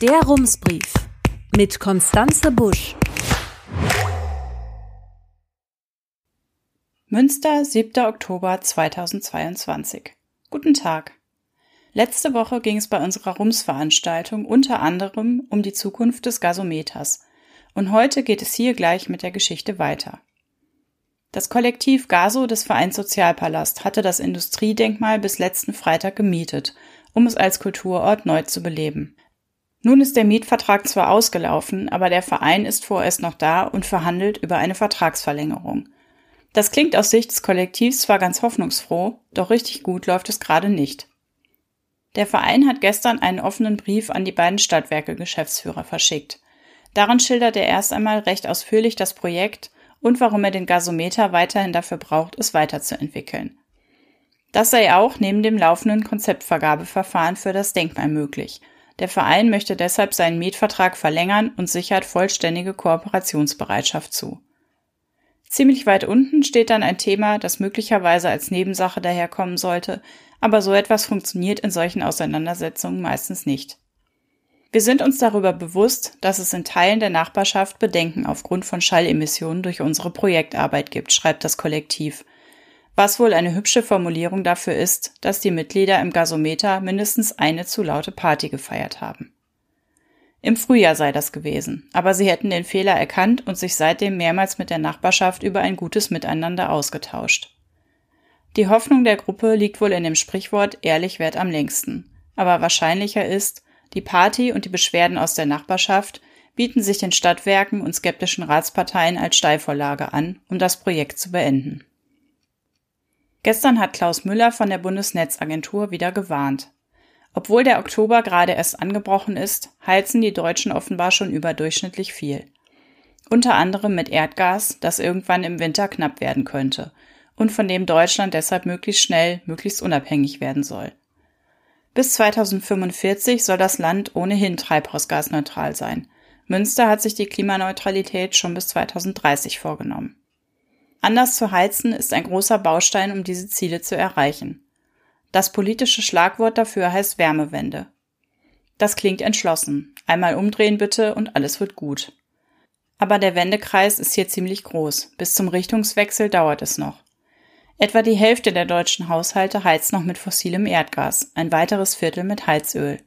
Der Rumsbrief mit Konstanze Busch. Münster, 7. Oktober 2022. Guten Tag. Letzte Woche ging es bei unserer Rums-Veranstaltung unter anderem um die Zukunft des Gasometers. Und heute geht es hier gleich mit der Geschichte weiter. Das Kollektiv Gaso des Vereins Sozialpalast hatte das Industriedenkmal bis letzten Freitag gemietet, um es als Kulturort neu zu beleben. Nun ist der Mietvertrag zwar ausgelaufen, aber der Verein ist vorerst noch da und verhandelt über eine Vertragsverlängerung. Das klingt aus Sicht des Kollektivs zwar ganz hoffnungsfroh, doch richtig gut läuft es gerade nicht. Der Verein hat gestern einen offenen Brief an die beiden Stadtwerke Geschäftsführer verschickt. Darin schildert er erst einmal recht ausführlich das Projekt und warum er den Gasometer weiterhin dafür braucht, es weiterzuentwickeln. Das sei auch neben dem laufenden Konzeptvergabeverfahren für das Denkmal möglich. Der Verein möchte deshalb seinen Mietvertrag verlängern und sichert vollständige Kooperationsbereitschaft zu. Ziemlich weit unten steht dann ein Thema, das möglicherweise als Nebensache daherkommen sollte, aber so etwas funktioniert in solchen Auseinandersetzungen meistens nicht. Wir sind uns darüber bewusst, dass es in Teilen der Nachbarschaft Bedenken aufgrund von Schallemissionen durch unsere Projektarbeit gibt, schreibt das Kollektiv. Was wohl eine hübsche Formulierung dafür ist, dass die Mitglieder im Gasometer mindestens eine zu laute Party gefeiert haben. Im Frühjahr sei das gewesen, aber sie hätten den Fehler erkannt und sich seitdem mehrmals mit der Nachbarschaft über ein gutes Miteinander ausgetauscht. Die Hoffnung der Gruppe liegt wohl in dem Sprichwort ehrlich wert am längsten, aber wahrscheinlicher ist, die Party und die Beschwerden aus der Nachbarschaft bieten sich den Stadtwerken und skeptischen Ratsparteien als Steilvorlage an, um das Projekt zu beenden. Gestern hat Klaus Müller von der Bundesnetzagentur wieder gewarnt. Obwohl der Oktober gerade erst angebrochen ist, heizen die Deutschen offenbar schon überdurchschnittlich viel. Unter anderem mit Erdgas, das irgendwann im Winter knapp werden könnte und von dem Deutschland deshalb möglichst schnell, möglichst unabhängig werden soll. Bis 2045 soll das Land ohnehin treibhausgasneutral sein. Münster hat sich die Klimaneutralität schon bis 2030 vorgenommen. Anders zu heizen ist ein großer Baustein, um diese Ziele zu erreichen. Das politische Schlagwort dafür heißt Wärmewende. Das klingt entschlossen. Einmal umdrehen bitte und alles wird gut. Aber der Wendekreis ist hier ziemlich groß. Bis zum Richtungswechsel dauert es noch. Etwa die Hälfte der deutschen Haushalte heizt noch mit fossilem Erdgas, ein weiteres Viertel mit Heizöl.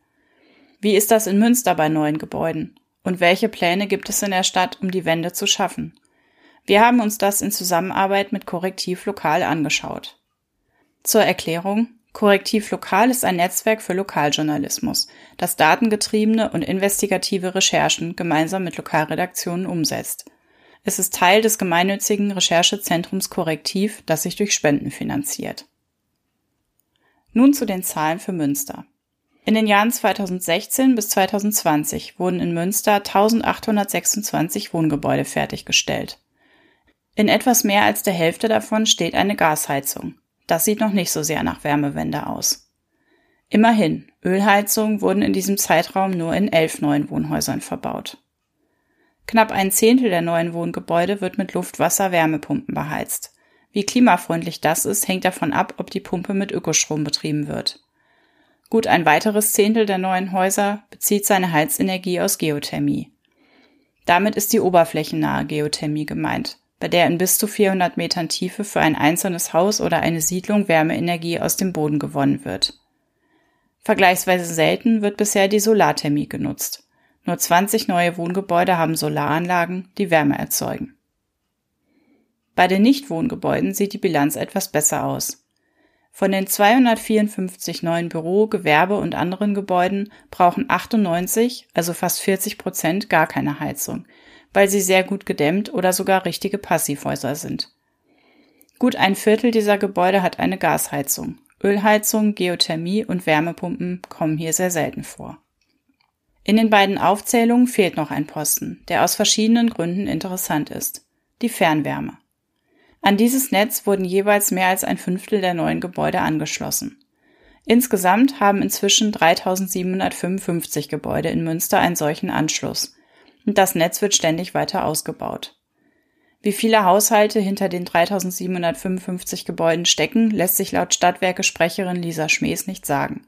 Wie ist das in Münster bei neuen Gebäuden? Und welche Pläne gibt es in der Stadt, um die Wende zu schaffen? Wir haben uns das in Zusammenarbeit mit Korrektiv Lokal angeschaut. Zur Erklärung. Korrektiv Lokal ist ein Netzwerk für Lokaljournalismus, das datengetriebene und investigative Recherchen gemeinsam mit Lokalredaktionen umsetzt. Es ist Teil des gemeinnützigen Recherchezentrums Korrektiv, das sich durch Spenden finanziert. Nun zu den Zahlen für Münster. In den Jahren 2016 bis 2020 wurden in Münster 1826 Wohngebäude fertiggestellt. In etwas mehr als der Hälfte davon steht eine Gasheizung. Das sieht noch nicht so sehr nach Wärmewende aus. Immerhin, Ölheizungen wurden in diesem Zeitraum nur in elf neuen Wohnhäusern verbaut. Knapp ein Zehntel der neuen Wohngebäude wird mit Luft-Wasser-Wärmepumpen beheizt. Wie klimafreundlich das ist, hängt davon ab, ob die Pumpe mit Ökostrom betrieben wird. Gut ein weiteres Zehntel der neuen Häuser bezieht seine Heizenergie aus Geothermie. Damit ist die oberflächennahe Geothermie gemeint, bei der in bis zu 400 Metern Tiefe für ein einzelnes Haus oder eine Siedlung Wärmeenergie aus dem Boden gewonnen wird. Vergleichsweise selten wird bisher die Solarthermie genutzt. Nur 20 neue Wohngebäude haben Solaranlagen, die Wärme erzeugen. Bei den Nichtwohngebäuden sieht die Bilanz etwas besser aus. Von den 254 neuen Büro-, Gewerbe- und anderen Gebäuden brauchen 98, also fast 40 Prozent, gar keine Heizung, weil sie sehr gut gedämmt oder sogar richtige Passivhäuser sind. Gut ein Viertel dieser Gebäude hat eine Gasheizung. Ölheizung, Geothermie und Wärmepumpen kommen hier sehr selten vor. In den beiden Aufzählungen fehlt noch ein Posten, der aus verschiedenen Gründen interessant ist. Die Fernwärme. An dieses Netz wurden jeweils mehr als ein Fünftel der neuen Gebäude angeschlossen. Insgesamt haben inzwischen 3755 Gebäude in Münster einen solchen Anschluss. Und das Netz wird ständig weiter ausgebaut. Wie viele Haushalte hinter den 3755 Gebäuden stecken, lässt sich laut Stadtwerke Sprecherin Lisa Schmees nicht sagen.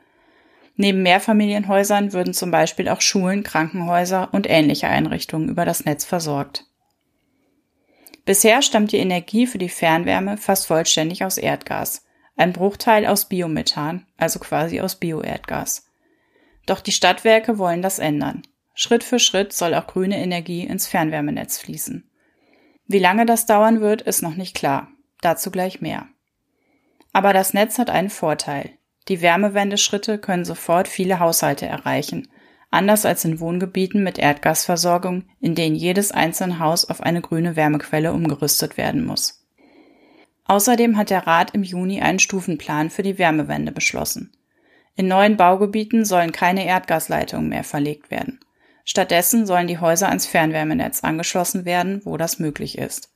Neben Mehrfamilienhäusern würden zum Beispiel auch Schulen, Krankenhäuser und ähnliche Einrichtungen über das Netz versorgt. Bisher stammt die Energie für die Fernwärme fast vollständig aus Erdgas, ein Bruchteil aus Biomethan, also quasi aus Bioerdgas. Doch die Stadtwerke wollen das ändern. Schritt für Schritt soll auch grüne Energie ins Fernwärmenetz fließen. Wie lange das dauern wird, ist noch nicht klar. Dazu gleich mehr. Aber das Netz hat einen Vorteil. Die Wärmewendeschritte können sofort viele Haushalte erreichen, anders als in Wohngebieten mit Erdgasversorgung, in denen jedes einzelne Haus auf eine grüne Wärmequelle umgerüstet werden muss. Außerdem hat der Rat im Juni einen Stufenplan für die Wärmewende beschlossen. In neuen Baugebieten sollen keine Erdgasleitungen mehr verlegt werden. Stattdessen sollen die Häuser ans Fernwärmenetz angeschlossen werden, wo das möglich ist.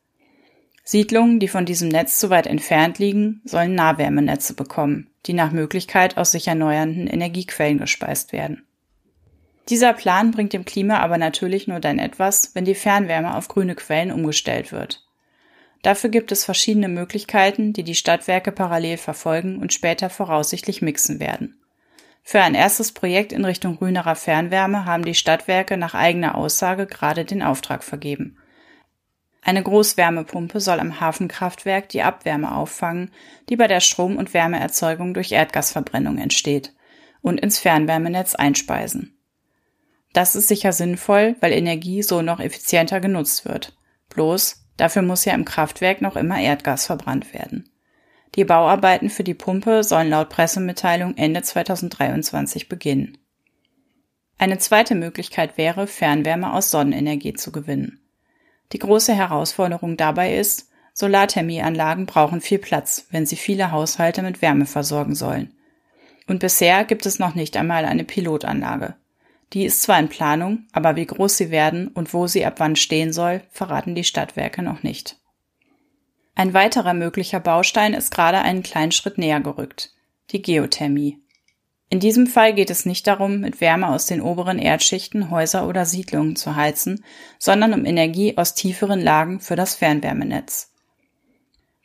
Siedlungen, die von diesem Netz zu weit entfernt liegen, sollen Nahwärmenetze bekommen, die nach Möglichkeit aus sich erneuernden Energiequellen gespeist werden. Dieser Plan bringt dem Klima aber natürlich nur dann etwas, wenn die Fernwärme auf grüne Quellen umgestellt wird. Dafür gibt es verschiedene Möglichkeiten, die die Stadtwerke parallel verfolgen und später voraussichtlich mixen werden. Für ein erstes Projekt in Richtung grünerer Fernwärme haben die Stadtwerke nach eigener Aussage gerade den Auftrag vergeben. Eine Großwärmepumpe soll am Hafenkraftwerk die Abwärme auffangen, die bei der Strom- und Wärmeerzeugung durch Erdgasverbrennung entsteht, und ins Fernwärmenetz einspeisen. Das ist sicher sinnvoll, weil Energie so noch effizienter genutzt wird. Bloß, dafür muss ja im Kraftwerk noch immer Erdgas verbrannt werden. Die Bauarbeiten für die Pumpe sollen laut Pressemitteilung Ende 2023 beginnen. Eine zweite Möglichkeit wäre, Fernwärme aus Sonnenenergie zu gewinnen. Die große Herausforderung dabei ist, Solarthermieanlagen brauchen viel Platz, wenn sie viele Haushalte mit Wärme versorgen sollen. Und bisher gibt es noch nicht einmal eine Pilotanlage. Die ist zwar in Planung, aber wie groß sie werden und wo sie ab wann stehen soll, verraten die Stadtwerke noch nicht. Ein weiterer möglicher Baustein ist gerade einen kleinen Schritt näher gerückt, die Geothermie. In diesem Fall geht es nicht darum, mit Wärme aus den oberen Erdschichten Häuser oder Siedlungen zu heizen, sondern um Energie aus tieferen Lagen für das Fernwärmenetz.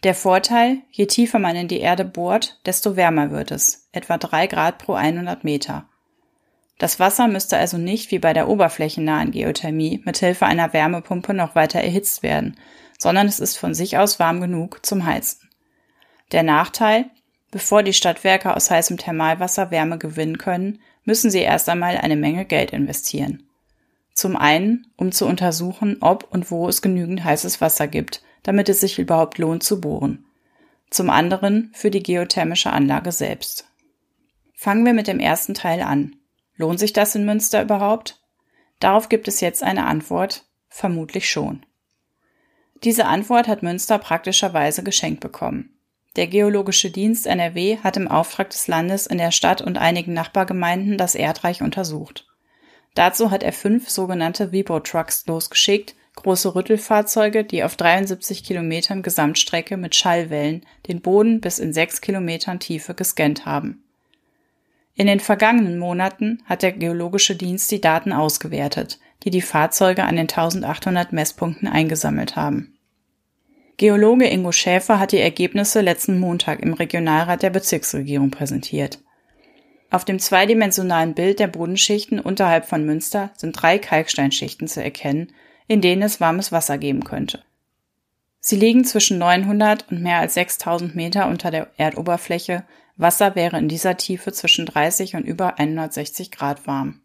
Der Vorteil, je tiefer man in die Erde bohrt, desto wärmer wird es, etwa drei Grad pro 100 Meter. Das Wasser müsste also nicht wie bei der oberflächennahen Geothermie mit Hilfe einer Wärmepumpe noch weiter erhitzt werden, sondern es ist von sich aus warm genug zum Heizen. Der Nachteil, Bevor die Stadtwerke aus heißem Thermalwasser Wärme gewinnen können, müssen sie erst einmal eine Menge Geld investieren. Zum einen, um zu untersuchen, ob und wo es genügend heißes Wasser gibt, damit es sich überhaupt lohnt zu bohren. Zum anderen für die geothermische Anlage selbst. Fangen wir mit dem ersten Teil an. Lohnt sich das in Münster überhaupt? Darauf gibt es jetzt eine Antwort, vermutlich schon. Diese Antwort hat Münster praktischerweise geschenkt bekommen. Der Geologische Dienst NRW hat im Auftrag des Landes in der Stadt und einigen Nachbargemeinden das Erdreich untersucht. Dazu hat er fünf sogenannte Vibro-Trucks losgeschickt, große Rüttelfahrzeuge, die auf 73 Kilometern Gesamtstrecke mit Schallwellen den Boden bis in sechs Kilometern Tiefe gescannt haben. In den vergangenen Monaten hat der Geologische Dienst die Daten ausgewertet, die die Fahrzeuge an den 1800 Messpunkten eingesammelt haben. Geologe Ingo Schäfer hat die Ergebnisse letzten Montag im Regionalrat der Bezirksregierung präsentiert. Auf dem zweidimensionalen Bild der Bodenschichten unterhalb von Münster sind drei Kalksteinschichten zu erkennen, in denen es warmes Wasser geben könnte. Sie liegen zwischen 900 und mehr als 6000 Meter unter der Erdoberfläche. Wasser wäre in dieser Tiefe zwischen 30 und über 160 Grad warm.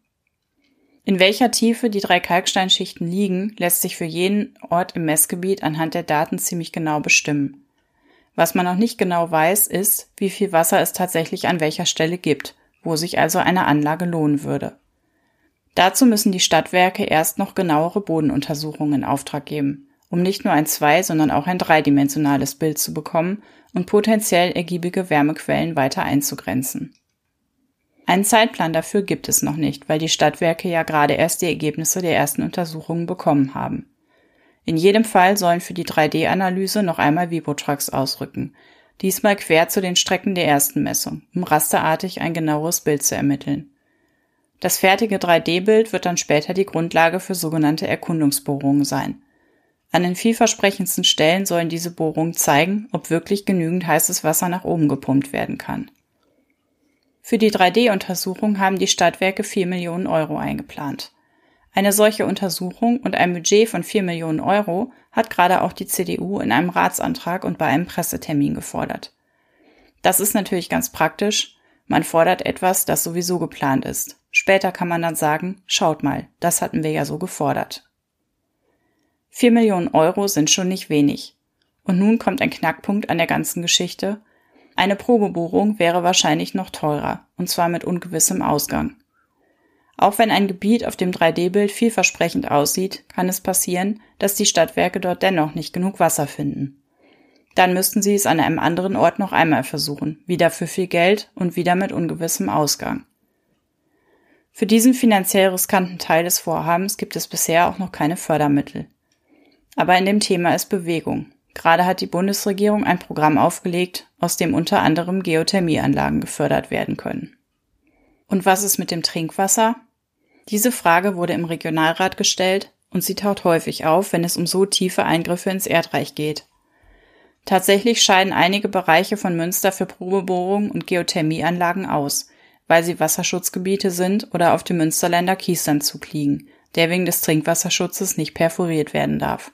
In welcher Tiefe die drei Kalksteinschichten liegen, lässt sich für jeden Ort im Messgebiet anhand der Daten ziemlich genau bestimmen. Was man noch nicht genau weiß, ist, wie viel Wasser es tatsächlich an welcher Stelle gibt, wo sich also eine Anlage lohnen würde. Dazu müssen die Stadtwerke erst noch genauere Bodenuntersuchungen in Auftrag geben, um nicht nur ein zwei, sondern auch ein dreidimensionales Bild zu bekommen und potenziell ergiebige Wärmequellen weiter einzugrenzen. Einen Zeitplan dafür gibt es noch nicht, weil die Stadtwerke ja gerade erst die Ergebnisse der ersten Untersuchungen bekommen haben. In jedem Fall sollen für die 3D-Analyse noch einmal Vibotrucks ausrücken, diesmal quer zu den Strecken der ersten Messung, um rasterartig ein genaueres Bild zu ermitteln. Das fertige 3D-Bild wird dann später die Grundlage für sogenannte Erkundungsbohrungen sein. An den vielversprechendsten Stellen sollen diese Bohrungen zeigen, ob wirklich genügend heißes Wasser nach oben gepumpt werden kann. Für die 3D-Untersuchung haben die Stadtwerke 4 Millionen Euro eingeplant. Eine solche Untersuchung und ein Budget von 4 Millionen Euro hat gerade auch die CDU in einem Ratsantrag und bei einem Pressetermin gefordert. Das ist natürlich ganz praktisch. Man fordert etwas, das sowieso geplant ist. Später kann man dann sagen, schaut mal, das hatten wir ja so gefordert. 4 Millionen Euro sind schon nicht wenig. Und nun kommt ein Knackpunkt an der ganzen Geschichte, eine Probebohrung wäre wahrscheinlich noch teurer, und zwar mit ungewissem Ausgang. Auch wenn ein Gebiet auf dem 3D-Bild vielversprechend aussieht, kann es passieren, dass die Stadtwerke dort dennoch nicht genug Wasser finden. Dann müssten sie es an einem anderen Ort noch einmal versuchen, wieder für viel Geld und wieder mit ungewissem Ausgang. Für diesen finanziell riskanten Teil des Vorhabens gibt es bisher auch noch keine Fördermittel. Aber in dem Thema ist Bewegung. Gerade hat die Bundesregierung ein Programm aufgelegt, aus dem unter anderem Geothermieanlagen gefördert werden können. Und was ist mit dem Trinkwasser? Diese Frage wurde im Regionalrat gestellt und sie taucht häufig auf, wenn es um so tiefe Eingriffe ins Erdreich geht. Tatsächlich scheiden einige Bereiche von Münster für Probebohrungen und Geothermieanlagen aus, weil sie Wasserschutzgebiete sind oder auf dem Münsterländer Kieslandzug liegen, der wegen des Trinkwasserschutzes nicht perforiert werden darf.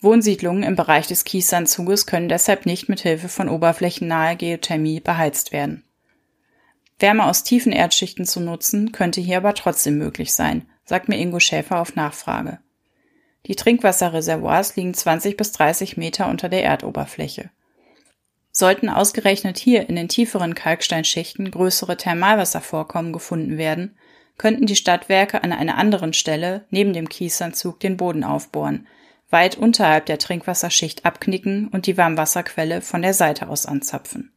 Wohnsiedlungen im Bereich des Kiessandzuges können deshalb nicht mit Hilfe von oberflächennaher Geothermie beheizt werden. Wärme aus tiefen Erdschichten zu nutzen, könnte hier aber trotzdem möglich sein, sagt mir Ingo Schäfer auf Nachfrage. Die Trinkwasserreservoirs liegen 20 bis 30 Meter unter der Erdoberfläche. Sollten ausgerechnet hier in den tieferen Kalksteinschichten größere Thermalwasservorkommen gefunden werden, könnten die Stadtwerke an einer anderen Stelle neben dem Kiessandzug den Boden aufbohren, weit unterhalb der Trinkwasserschicht abknicken und die Warmwasserquelle von der Seite aus anzapfen.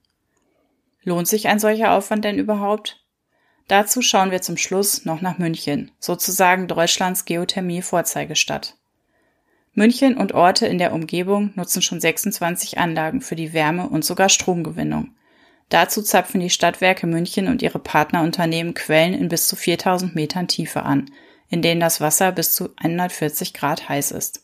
Lohnt sich ein solcher Aufwand denn überhaupt? Dazu schauen wir zum Schluss noch nach München, sozusagen Deutschlands Geothermie-Vorzeigestadt. München und Orte in der Umgebung nutzen schon 26 Anlagen für die Wärme und sogar Stromgewinnung. Dazu zapfen die Stadtwerke München und ihre Partnerunternehmen Quellen in bis zu 4000 Metern Tiefe an, in denen das Wasser bis zu 140 Grad heiß ist.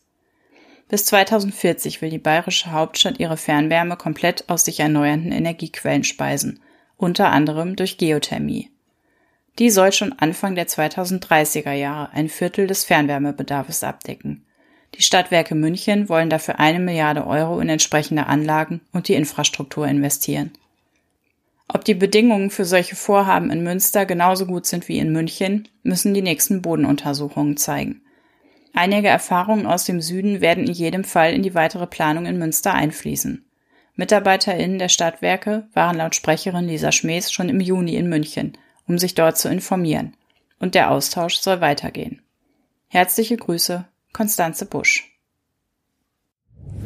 Bis 2040 will die bayerische Hauptstadt ihre Fernwärme komplett aus sich erneuernden Energiequellen speisen, unter anderem durch Geothermie. Die soll schon Anfang der 2030er Jahre ein Viertel des Fernwärmebedarfs abdecken. Die Stadtwerke München wollen dafür eine Milliarde Euro in entsprechende Anlagen und die Infrastruktur investieren. Ob die Bedingungen für solche Vorhaben in Münster genauso gut sind wie in München, müssen die nächsten Bodenuntersuchungen zeigen. Einige Erfahrungen aus dem Süden werden in jedem Fall in die weitere Planung in Münster einfließen. MitarbeiterInnen der Stadtwerke waren laut Sprecherin Lisa Schmees schon im Juni in München, um sich dort zu informieren. Und der Austausch soll weitergehen. Herzliche Grüße, Konstanze Busch.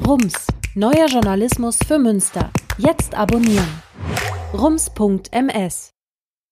Rums, neuer Journalismus für Münster. Jetzt abonnieren. rums.ms